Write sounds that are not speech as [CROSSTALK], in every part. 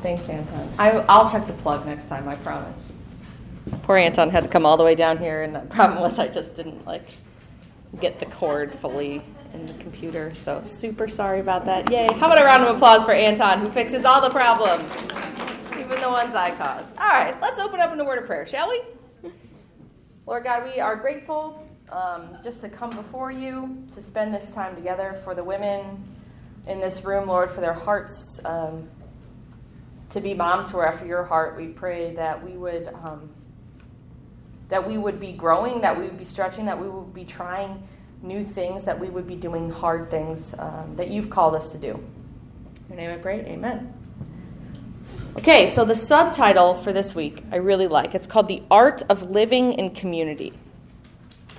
Thanks, Anton. I, I'll check the plug next time, I promise. Poor Anton had to come all the way down here, and the problem was I just didn't like get the cord fully in the computer. So super sorry about that. Yay! How about a round of applause for Anton, who fixes all the problems, even the ones I cause. All right, let's open up in a word of prayer, shall we? Lord God, we are grateful um, just to come before you to spend this time together for the women in this room, Lord, for their hearts. Um, to be moms who are after your heart, we pray that we would um, that we would be growing, that we would be stretching, that we would be trying new things, that we would be doing hard things um, that you've called us to do. In your name I pray, amen. Okay, so the subtitle for this week I really like. It's called The Art of Living in Community.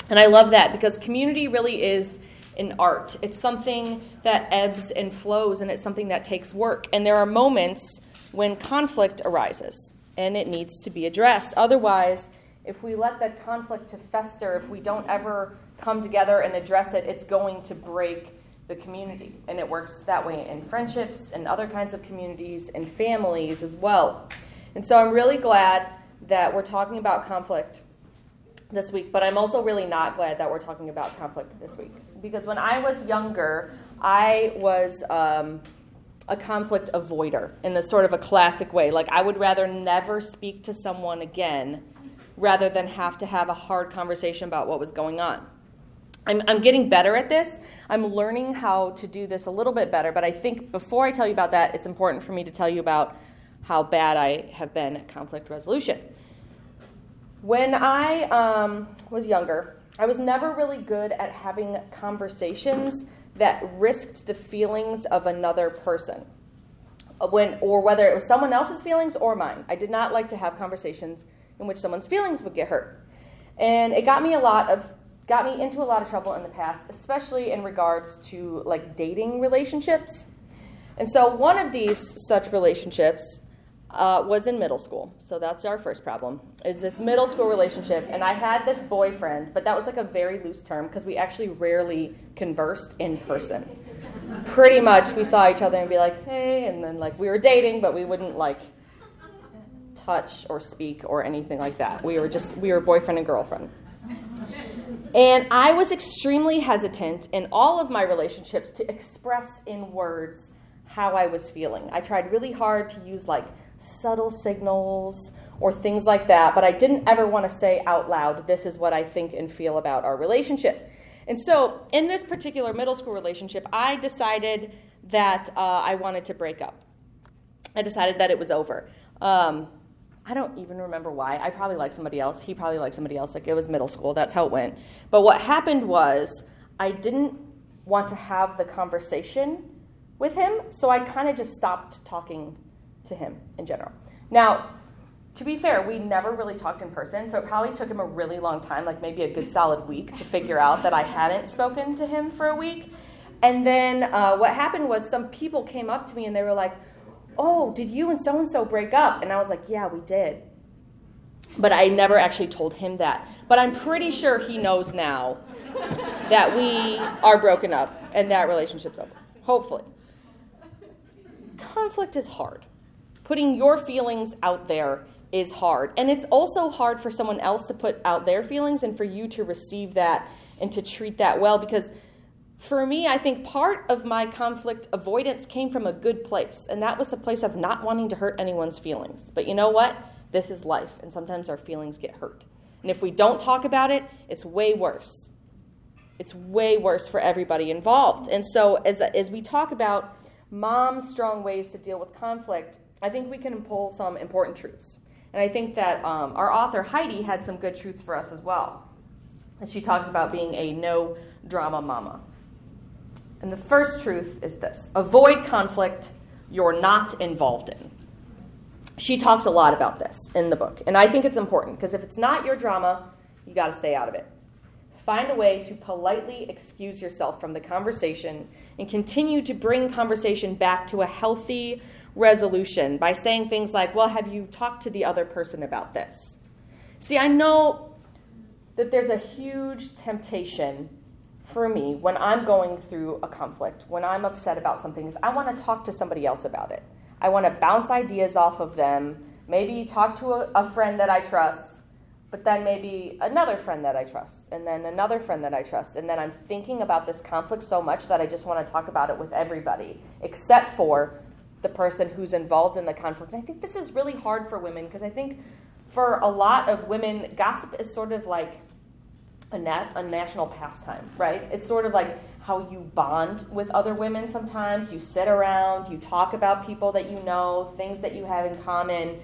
And I love that because community really is an art. It's something that ebbs and flows, and it's something that takes work. And there are moments when conflict arises, and it needs to be addressed. Otherwise, if we let that conflict to fester, if we don't ever come together and address it, it's going to break the community. And it works that way in friendships and other kinds of communities and families as well. And so I'm really glad that we're talking about conflict this week, but I'm also really not glad that we're talking about conflict this week. Because when I was younger, I was um, a conflict avoider in the sort of a classic way. Like, I would rather never speak to someone again rather than have to have a hard conversation about what was going on. I'm, I'm getting better at this. I'm learning how to do this a little bit better, but I think before I tell you about that, it's important for me to tell you about how bad I have been at conflict resolution. When I um, was younger, I was never really good at having conversations that risked the feelings of another person. When, or whether it was someone else's feelings or mine. I did not like to have conversations in which someone's feelings would get hurt. And it got me a lot of got me into a lot of trouble in the past, especially in regards to like dating relationships. And so one of these such relationships uh, was in middle school. So that's our first problem. Is this middle school relationship, and I had this boyfriend, but that was like a very loose term because we actually rarely conversed in person. Pretty much, we saw each other and be like, "Hey," and then like we were dating, but we wouldn't like touch or speak or anything like that. We were just, we were boyfriend and girlfriend. And I was extremely hesitant in all of my relationships to express in words how I was feeling. I tried really hard to use like subtle signals or things like that, but I didn't ever want to say out loud, this is what I think and feel about our relationship. And so, in this particular middle school relationship, I decided that uh, I wanted to break up. I decided that it was over. Um, I don't even remember why. I probably liked somebody else. He probably liked somebody else. Like it was middle school. That's how it went. But what happened was I didn't want to have the conversation with him, so I kind of just stopped talking to him in general. Now, to be fair, we never really talked in person, so it probably took him a really long time, like maybe a good solid week, to figure out that I hadn't spoken to him for a week. And then uh, what happened was some people came up to me and they were like, oh, did you and so and so break up? And I was like, yeah, we did. But I never actually told him that. But I'm pretty sure he knows now that we are broken up and that relationship's over. Hopefully. Conflict is hard. Putting your feelings out there is hard. And it's also hard for someone else to put out their feelings and for you to receive that and to treat that well because for me, I think part of my conflict avoidance came from a good place, and that was the place of not wanting to hurt anyone's feelings. But you know what? This is life, and sometimes our feelings get hurt. And if we don't talk about it, it's way worse. It's way worse for everybody involved. And so, as, as we talk about mom's strong ways to deal with conflict, I think we can pull some important truths. And I think that um, our author, Heidi, had some good truths for us as well. And she talks about being a no drama mama. And the first truth is this avoid conflict you're not involved in. She talks a lot about this in the book. And I think it's important because if it's not your drama, you got to stay out of it. Find a way to politely excuse yourself from the conversation and continue to bring conversation back to a healthy resolution by saying things like, Well, have you talked to the other person about this? See, I know that there's a huge temptation for me when I'm going through a conflict, when I'm upset about something, is I want to talk to somebody else about it. I want to bounce ideas off of them, maybe talk to a, a friend that I trust, but then maybe another friend that I trust, and then another friend that I trust. And then I'm thinking about this conflict so much that I just want to talk about it with everybody, except for the person who's involved in the conflict. And I think this is really hard for women because I think for a lot of women, gossip is sort of like a, nat- a national pastime, right? It's sort of like how you bond with other women sometimes. You sit around, you talk about people that you know, things that you have in common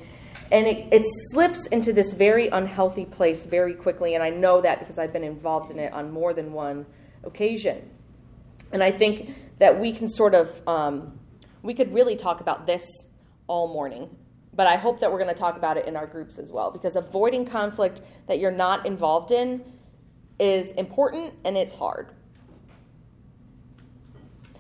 and it, it slips into this very unhealthy place very quickly. And I know that because I've been involved in it on more than one occasion. And I think that we can sort of, um, we could really talk about this all morning. But I hope that we're going to talk about it in our groups as well because avoiding conflict that you're not involved in is important and it's hard.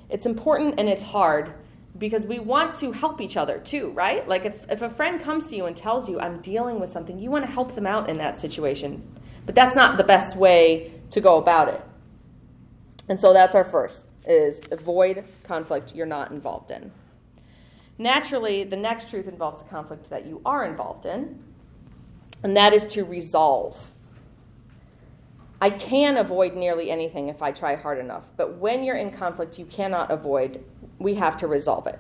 It's important and it's hard because we want to help each other too, right? Like if, if a friend comes to you and tells you, I'm dealing with something, you want to help them out in that situation. But that's not the best way to go about it. And so that's our first is avoid conflict you're not involved in. Naturally, the next truth involves the conflict that you are involved in, and that is to resolve. I can avoid nearly anything if I try hard enough, but when you're in conflict, you cannot avoid we have to resolve it.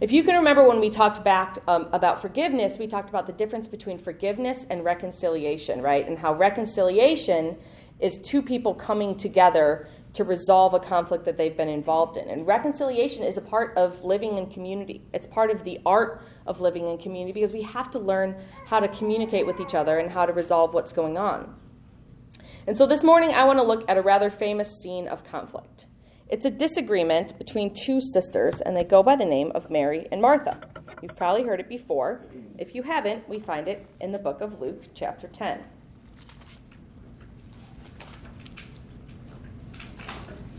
If you can remember when we talked back um, about forgiveness, we talked about the difference between forgiveness and reconciliation, right? And how reconciliation is two people coming together to resolve a conflict that they've been involved in. And reconciliation is a part of living in community. It's part of the art of living in community because we have to learn how to communicate with each other and how to resolve what's going on. And so this morning, I want to look at a rather famous scene of conflict. It's a disagreement between two sisters, and they go by the name of Mary and Martha. You've probably heard it before. If you haven't, we find it in the book of Luke, chapter 10.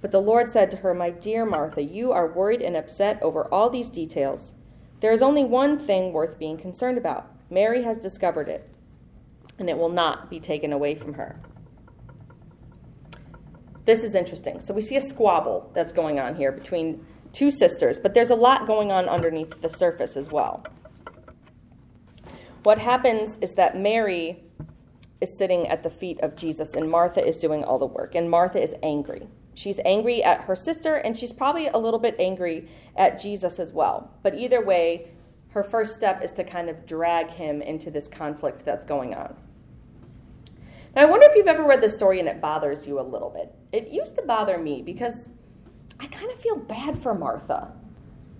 But the Lord said to her, My dear Martha, you are worried and upset over all these details. There is only one thing worth being concerned about. Mary has discovered it, and it will not be taken away from her. This is interesting. So we see a squabble that's going on here between two sisters, but there's a lot going on underneath the surface as well. What happens is that Mary is sitting at the feet of Jesus, and Martha is doing all the work, and Martha is angry. She's angry at her sister, and she's probably a little bit angry at Jesus as well. But either way, her first step is to kind of drag him into this conflict that's going on. Now, I wonder if you've ever read this story and it bothers you a little bit. It used to bother me because I kind of feel bad for Martha.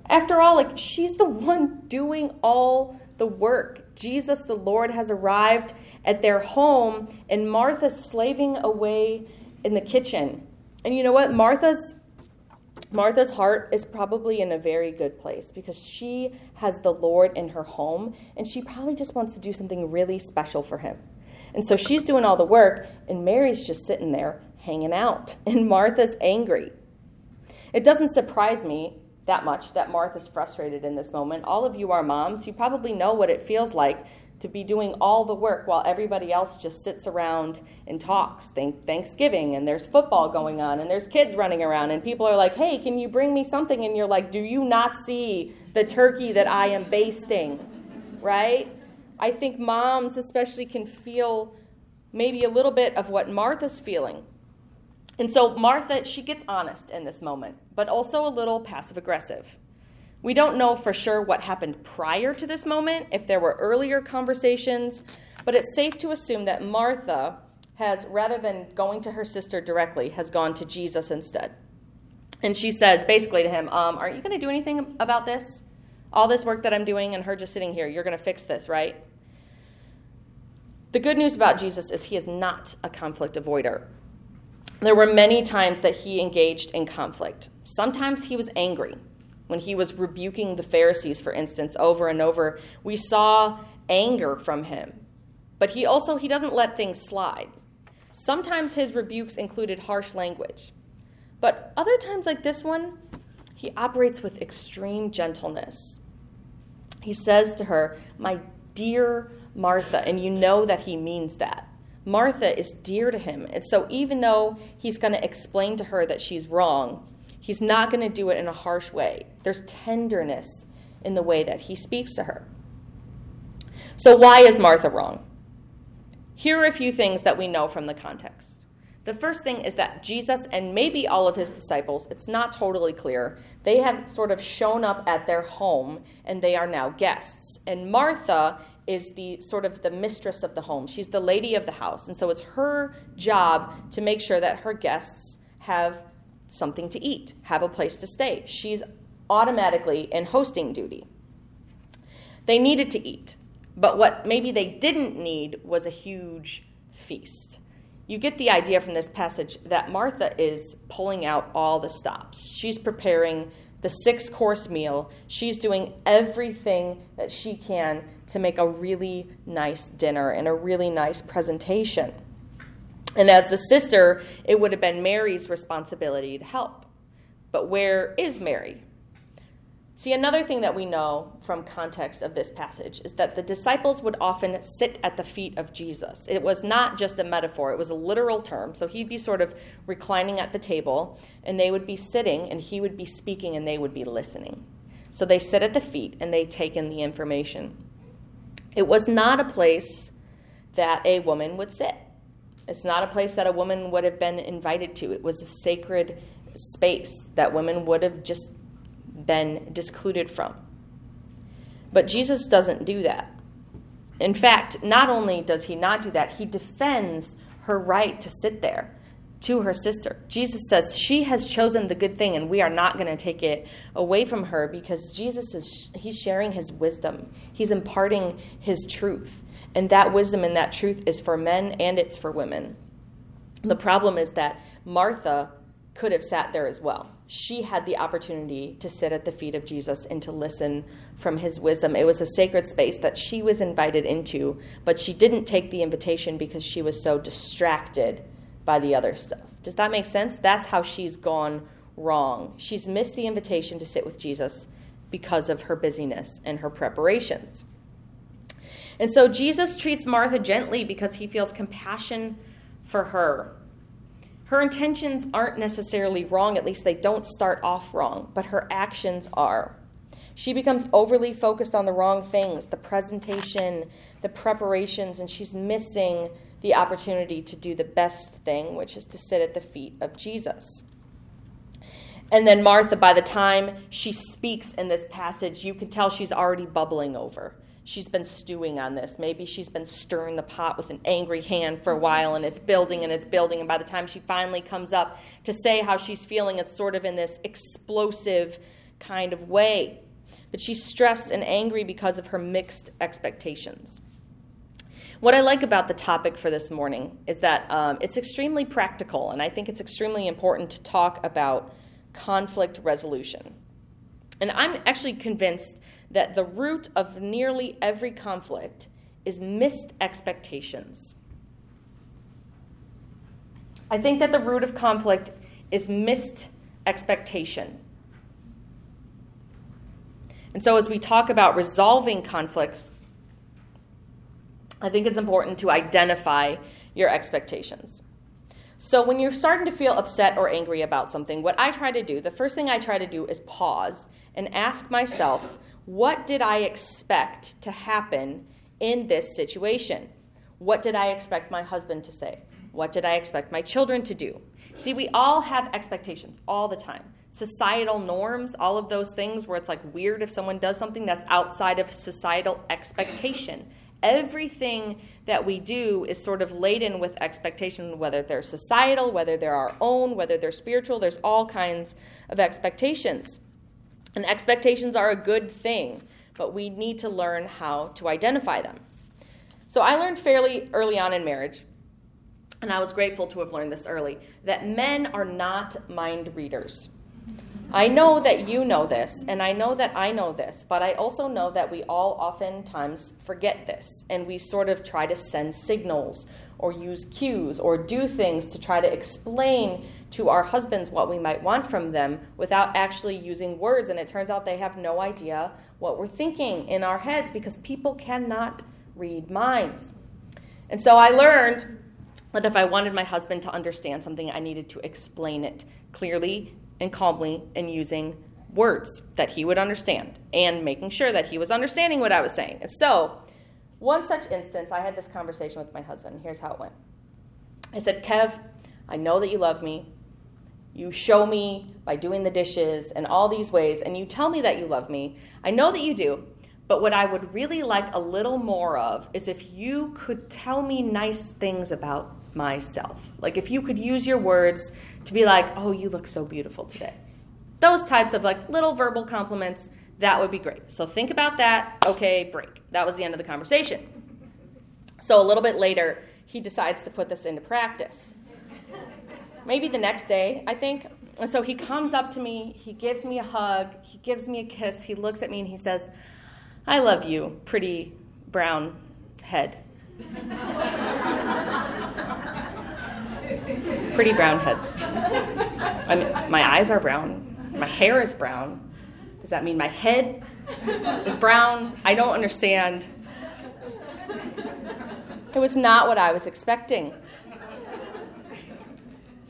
After all, like she's the one doing all the work. Jesus, the Lord, has arrived at their home, and Martha's slaving away in the kitchen. And you know what? Martha's Martha's heart is probably in a very good place because she has the Lord in her home and she probably just wants to do something really special for him. And so she's doing all the work, and Mary's just sitting there hanging out, [LAUGHS] and Martha's angry. It doesn't surprise me that much that Martha's frustrated in this moment. All of you are moms. You probably know what it feels like to be doing all the work while everybody else just sits around and talks. Thanksgiving, and there's football going on, and there's kids running around, and people are like, hey, can you bring me something? And you're like, do you not see the turkey that I am basting? Right? I think moms, especially, can feel maybe a little bit of what Martha's feeling. And so, Martha, she gets honest in this moment, but also a little passive aggressive. We don't know for sure what happened prior to this moment, if there were earlier conversations, but it's safe to assume that Martha has, rather than going to her sister directly, has gone to Jesus instead. And she says basically to him, um, Aren't you going to do anything about this? All this work that I'm doing and her just sitting here, you're going to fix this, right? The good news about Jesus is he is not a conflict avoider. There were many times that he engaged in conflict. Sometimes he was angry. When he was rebuking the Pharisees, for instance, over and over, we saw anger from him. But he also he doesn't let things slide. Sometimes his rebukes included harsh language. But other times like this one, he operates with extreme gentleness. He says to her, "My dear Martha," and you know that he means that. Martha is dear to him. And so even though he's going to explain to her that she's wrong, he's not going to do it in a harsh way. There's tenderness in the way that he speaks to her. So, why is Martha wrong? Here are a few things that we know from the context. The first thing is that Jesus and maybe all of his disciples, it's not totally clear, they have sort of shown up at their home and they are now guests. And Martha is the sort of the mistress of the home. She's the lady of the house. And so it's her job to make sure that her guests have something to eat, have a place to stay. She's automatically in hosting duty. They needed to eat, but what maybe they didn't need was a huge feast. You get the idea from this passage that Martha is pulling out all the stops. She's preparing the six course meal. She's doing everything that she can to make a really nice dinner and a really nice presentation. And as the sister, it would have been Mary's responsibility to help. But where is Mary? See, another thing that we know from context of this passage is that the disciples would often sit at the feet of Jesus. It was not just a metaphor, it was a literal term. So he'd be sort of reclining at the table, and they would be sitting, and he would be speaking, and they would be listening. So they sit at the feet and they take in the information. It was not a place that a woman would sit. It's not a place that a woman would have been invited to. It was a sacred space that women would have just been discluded from. But Jesus doesn't do that. In fact, not only does he not do that, he defends her right to sit there to her sister. Jesus says she has chosen the good thing and we are not going to take it away from her because Jesus is he's sharing his wisdom. He's imparting his truth. And that wisdom and that truth is for men and it's for women. The problem is that Martha could have sat there as well she had the opportunity to sit at the feet of Jesus and to listen from his wisdom. It was a sacred space that she was invited into, but she didn't take the invitation because she was so distracted by the other stuff. Does that make sense? That's how she's gone wrong. She's missed the invitation to sit with Jesus because of her busyness and her preparations. And so Jesus treats Martha gently because he feels compassion for her her intentions aren't necessarily wrong, at least they don't start off wrong, but her actions are. She becomes overly focused on the wrong things, the presentation, the preparations, and she's missing the opportunity to do the best thing, which is to sit at the feet of Jesus. And then Martha, by the time she speaks in this passage, you can tell she's already bubbling over she's been stewing on this. Maybe she's been stirring the pot with an angry hand for a while and it's building and it's building. And by the time she finally comes up to say how she's feeling, it's sort of in this explosive kind of way. But she's stressed and angry because of her mixed expectations. What I like about the topic for this morning is that um, it's extremely practical, and I think it's extremely important to talk about conflict resolution. And I'm actually convinced that the root of nearly every conflict is missed expectations. I think that the root of conflict is missed expectation. And so, as we talk about resolving conflicts, I think it's important to identify your expectations. So, when you're starting to feel upset or angry about something, what I try to do, the first thing I try to do is pause and ask myself, what did I expect to happen in this situation? What did I expect my husband to say? What did I expect my children to do? See, we all have expectations all the time. Societal norms, all of those things where it's like weird if someone does something that's outside of societal expectation. Everything that we do is sort of laden with expectation, whether they're societal, whether they're our own, whether they're spiritual, there's all kinds of expectations. And expectations are a good thing, but we need to learn how to identify them. So I learned fairly early on in marriage, and I was grateful to have learned this early, that men are not mind readers. I know that you know this, and I know that I know this, but I also know that we all oftentimes forget this, and we sort of try to send signals or use cues or do things to try to explain to our husbands what we might want from them without actually using words. And it turns out they have no idea what we're thinking in our heads because people cannot read minds. And so I learned that if I wanted my husband to understand something, I needed to explain it clearly and calmly and using words that he would understand and making sure that he was understanding what I was saying. And so, one such instance, I had this conversation with my husband. Here's how it went I said, Kev, I know that you love me. You show me by doing the dishes and all these ways, and you tell me that you love me. I know that you do, but what I would really like a little more of is if you could tell me nice things about myself. Like if you could use your words to be like, oh, you look so beautiful today. Those types of like little verbal compliments, that would be great. So think about that. Okay, break. That was the end of the conversation. So a little bit later, he decides to put this into practice. Maybe the next day, I think. And so he comes up to me, he gives me a hug, he gives me a kiss, he looks at me and he says, I love you, pretty brown head. [LAUGHS] Pretty brown head. I mean, my eyes are brown. My hair is brown. Does that mean my head is brown? I don't understand. It was not what I was expecting.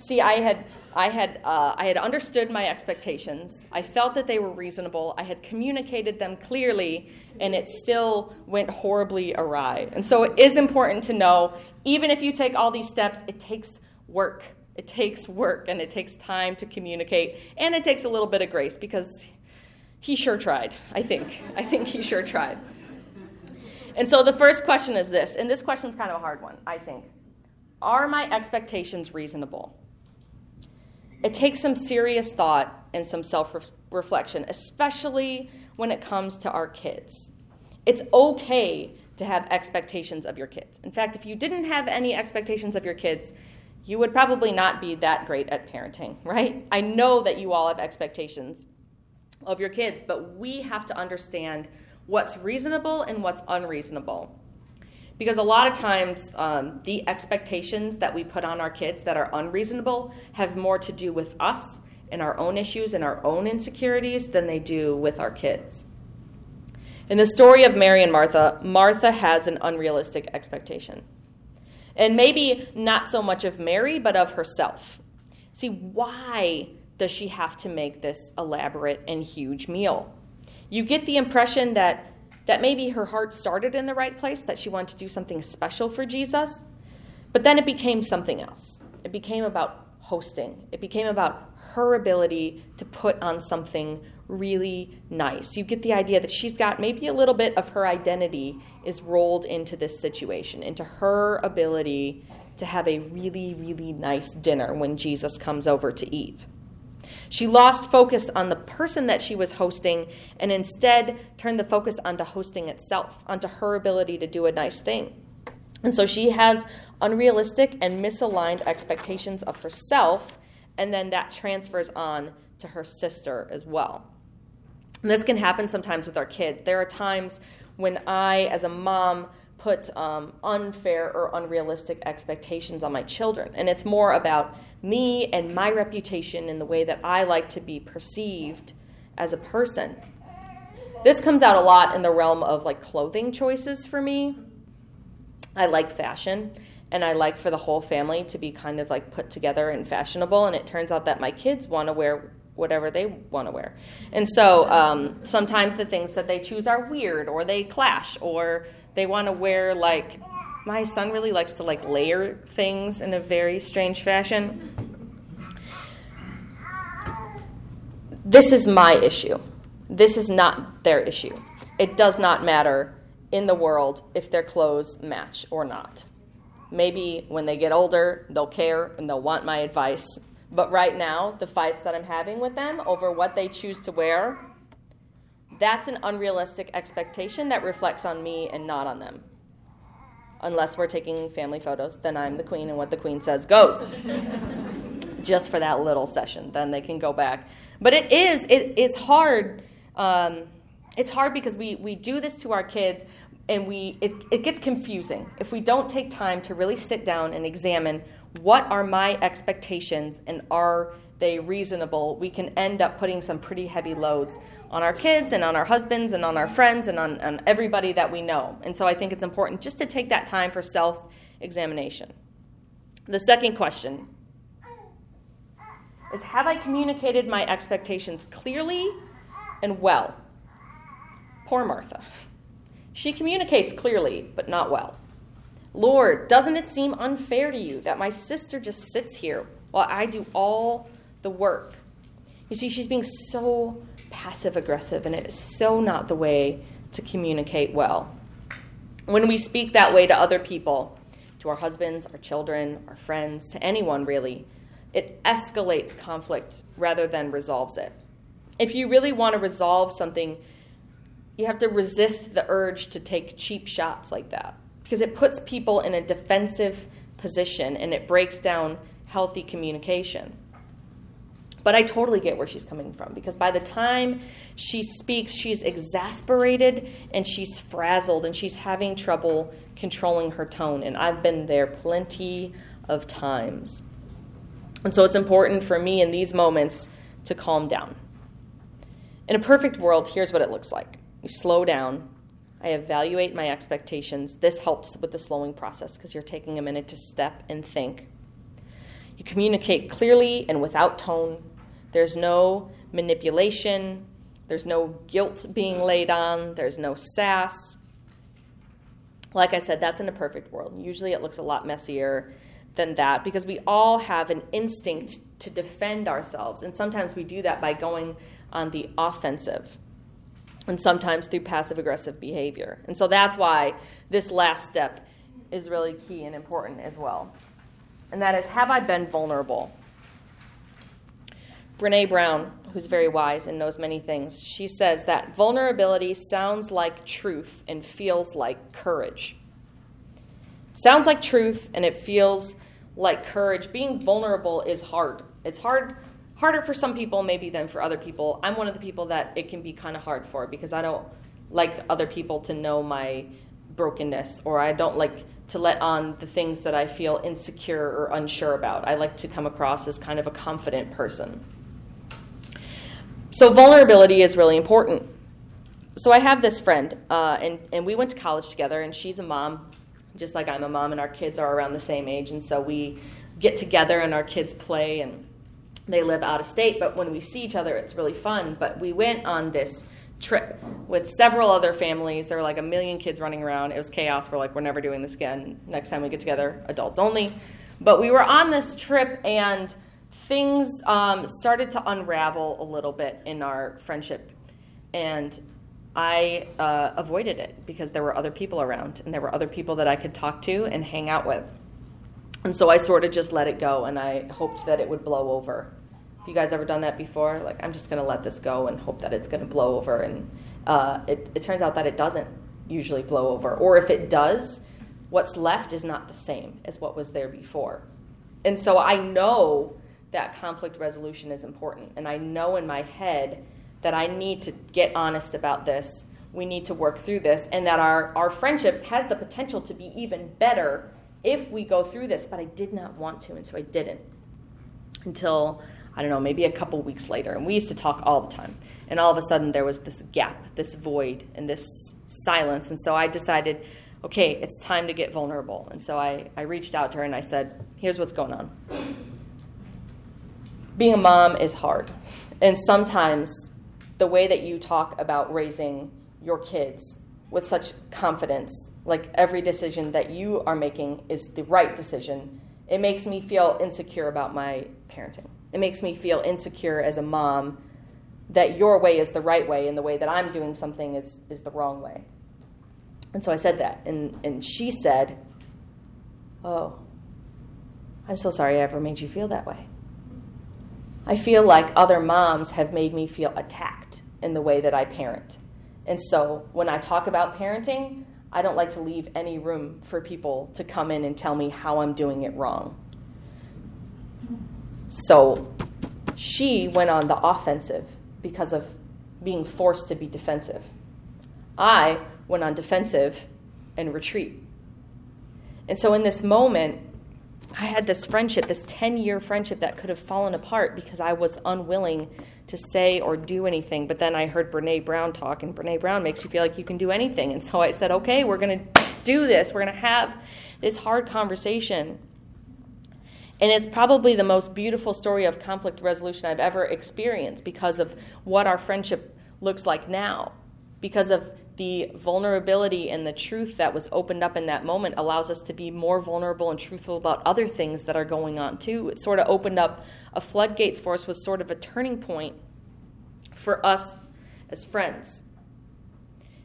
See, I had I had, uh, I had understood my expectations. I felt that they were reasonable. I had communicated them clearly, and it still went horribly awry. And so it is important to know even if you take all these steps, it takes work. It takes work and it takes time to communicate, and it takes a little bit of grace because he sure tried, I think. I think he sure tried. And so the first question is this, and this question is kind of a hard one, I think. Are my expectations reasonable? It takes some serious thought and some self reflection, especially when it comes to our kids. It's okay to have expectations of your kids. In fact, if you didn't have any expectations of your kids, you would probably not be that great at parenting, [LAUGHS] right? I know that you all have expectations of your kids, but we have to understand what's reasonable and what's unreasonable. Because a lot of times, um, the expectations that we put on our kids that are unreasonable have more to do with us and our own issues and our own insecurities than they do with our kids. In the story of Mary and Martha, Martha has an unrealistic expectation. And maybe not so much of Mary, but of herself. See, why does she have to make this elaborate and huge meal? You get the impression that that maybe her heart started in the right place, that she wanted to do something special for Jesus, but then it became something else. It became about hosting, it became about her ability to put on something really nice. You get the idea that she's got maybe a little bit of her identity is rolled into this situation, into her ability to have a really, really nice dinner when Jesus comes over to eat. She lost focus on the person that she was hosting and instead turned the focus onto hosting itself, onto her ability to do a nice thing. And so she has unrealistic and misaligned expectations of herself, and then that transfers on to her sister as well. And this can happen sometimes with our kids. There are times when I, as a mom, put um, unfair or unrealistic expectations on my children. And it's more about me and my reputation and the way that I like to be perceived as a person. This comes out a lot in the realm of like clothing choices for me. I like fashion and I like for the whole family to be kind of like put together and fashionable. And it turns out that my kids want to wear whatever they want to wear. And so um, sometimes the things that they choose are weird or they clash or they want to wear like my son really likes to like layer things in a very strange fashion. This is my issue. This is not their issue. It does not matter in the world if their clothes match or not. Maybe when they get older, they'll care and they'll want my advice. But right now, the fights that I'm having with them over what they choose to wear, that's an unrealistic expectation that reflects on me and not on them unless we're taking family photos, then I'm the queen, and what the queen says goes. [LAUGHS] Just for that little session. Then they can go back. But it is, it, it's hard. Um, it's hard because we, we do this to our kids and we it, it gets confusing if we don't take time to really sit down and examine what are my expectations and are they reasonable we can end up putting some pretty heavy loads on our kids and on our husbands and on our friends and on, on everybody that we know. And so i think it's important just to take that time for self examination the second question is have i communicated my expectations clearly and well? Poor martha. She communicates clearly, but not well. Lord, doesn't it seem unfair to you that my sister just sits here while I do all the work? You see, she's being so passive aggressive, and it is so not the way to communicate well. When we speak that way to other people, to our husbands, our children, our friends, to anyone really, it escalates conflict rather than resolves it. If you really want to resolve something, you have to resist the urge to take cheap shots like that because it puts people in a defensive position and it breaks down healthy communication. But I totally get where she's coming from because by the time she speaks, she's exasperated and she's frazzled and she's having trouble controlling her tone. And I've been there plenty of times. And so it's important for me in these moments to calm down. In a perfect world, here's what it looks like you slow down. I evaluate my expectations. This helps with the slowing process because you're taking a minute to step and think. You communicate clearly and without tone. There's no manipulation. There's no guilt being laid on. There's no sass. Like I said, that's in a perfect world. Usually it looks a lot messier than that because we all have an instinct to defend ourselves. And sometimes we do that by going on the offensive and sometimes through passive aggressive behavior. And so that's why this last step is really key and important as well. And that is have I been vulnerable? Brene Brown, who's very wise and knows many things, she says that vulnerability sounds like truth and feels like courage. Sounds like truth and it feels like courage. Being vulnerable is hard. It's hard harder for some people maybe than for other people. I'm one of the people that it can be kind of hard for because I don't like other people to know my brokenness or I don't like to let on the things that I feel insecure or unsure about. I like to come across as kind of a confident person. So vulnerability is really important. So I have this friend, uh, and, and we went to college together, and she's a mom, just like I'm a mom, and our kids are around the same age, and so we get together and our kids play and they live out of state, but when we see each other, it's really fun. But we went on this trip with several other families. There were like a million kids running around. It was chaos. We're like, we're never doing this again. Next time we get together, adults only. But we were on this trip, and things um, started to unravel a little bit in our friendship. And I uh, avoided it because there were other people around, and there were other people that I could talk to and hang out with. And so I sort of just let it go, and I hoped that it would blow over you guys ever done that before? Like, I'm just going to let this go and hope that it's going to blow over. And uh, it, it turns out that it doesn't usually blow over. Or if it does, what's left is not the same as what was there before. And so I know that conflict resolution is important. And I know in my head that I need to get honest about this. We need to work through this. And that our, our friendship has the potential to be even better if we go through this. But I did not want to, and so I didn't until I don't know, maybe a couple weeks later. And we used to talk all the time. And all of a sudden, there was this gap, this void, and this silence. And so I decided, okay, it's time to get vulnerable. And so I, I reached out to her and I said, here's what's going on. Being a mom is hard. And sometimes the way that you talk about raising your kids with such confidence, like every decision that you are making is the right decision, it makes me feel insecure about my parenting. It makes me feel insecure as a mom that your way is the right way and the way that I'm doing something is, is the wrong way. And so I said that. And, and she said, Oh, I'm so sorry I ever made you feel that way. I feel like other moms have made me feel attacked in the way that I parent. And so when I talk about parenting, I don't like to leave any room for people to come in and tell me how I'm doing it wrong. So She went on the offensive because of being forced to be defensive. I went on defensive and retreat. And so in this moment, I had this friendship, this 10 year friendship that could have fallen apart because I was unwilling to say or do anything. But then I heard Brene Brown talk, and Brene Brown makes you feel like you can do anything. And so I said, okay, we're going to do this. We're going to have this hard conversation. And it's probably the most beautiful story of conflict resolution I've ever experienced because of what our friendship looks like now, because of the vulnerability and the truth that was opened up in that moment allows us to be more vulnerable and truthful about other things that are going on too. It sort of opened up a floodgates for us, was sort of a turning point for us as friends.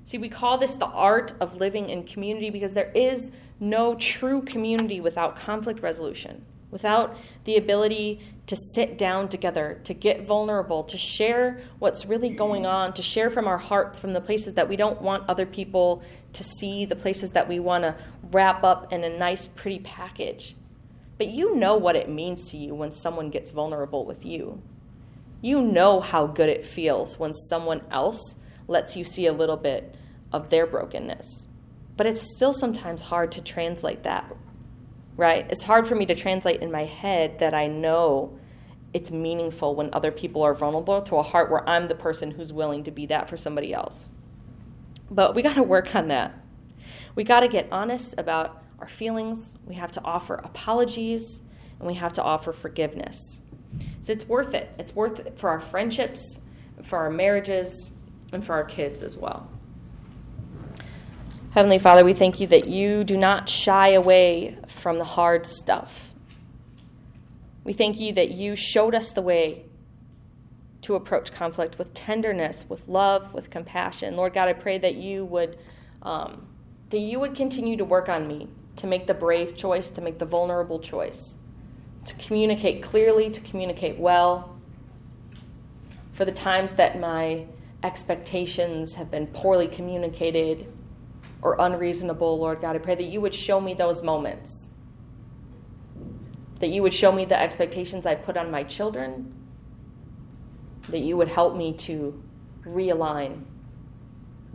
See, we call this the art of living in community because there is no true community without conflict resolution, without the ability to sit down together, to get vulnerable, to share what's really going on, to share from our hearts, from the places that we don't want other people to see, the places that we want to wrap up in a nice, pretty package. But you know what it means to you when someone gets vulnerable with you. You know how good it feels when someone else lets you see a little bit of their brokenness. But it's still sometimes hard to translate that right? It's hard for me to translate in my head that I know it's meaningful when other people are vulnerable to a heart where I'm the person who's willing to be that for somebody else. But we got to work on that. We got to get honest about our feelings. We have to offer apologies and we have to offer forgiveness. So it's worth it. It's worth it for our friendships, for our marriages, and for our kids as well. Heavenly Father, we thank you that you do not shy away from the hard stuff. We thank you that you showed us the way to approach conflict with tenderness, with love, with compassion. Lord God, I pray that you would um, that you would continue to work on me to make the brave choice, to make the vulnerable choice, to communicate clearly, to communicate well. For the times that my expectations have been poorly communicated, or unreasonable, Lord God. I pray that you would show me those moments. That you would show me the expectations I put on my children. That you would help me to realign.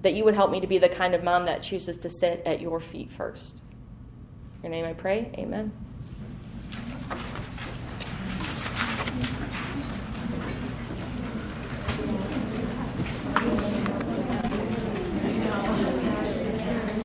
That you would help me to be the kind of mom that chooses to sit at your feet first. In your name I pray. Amen.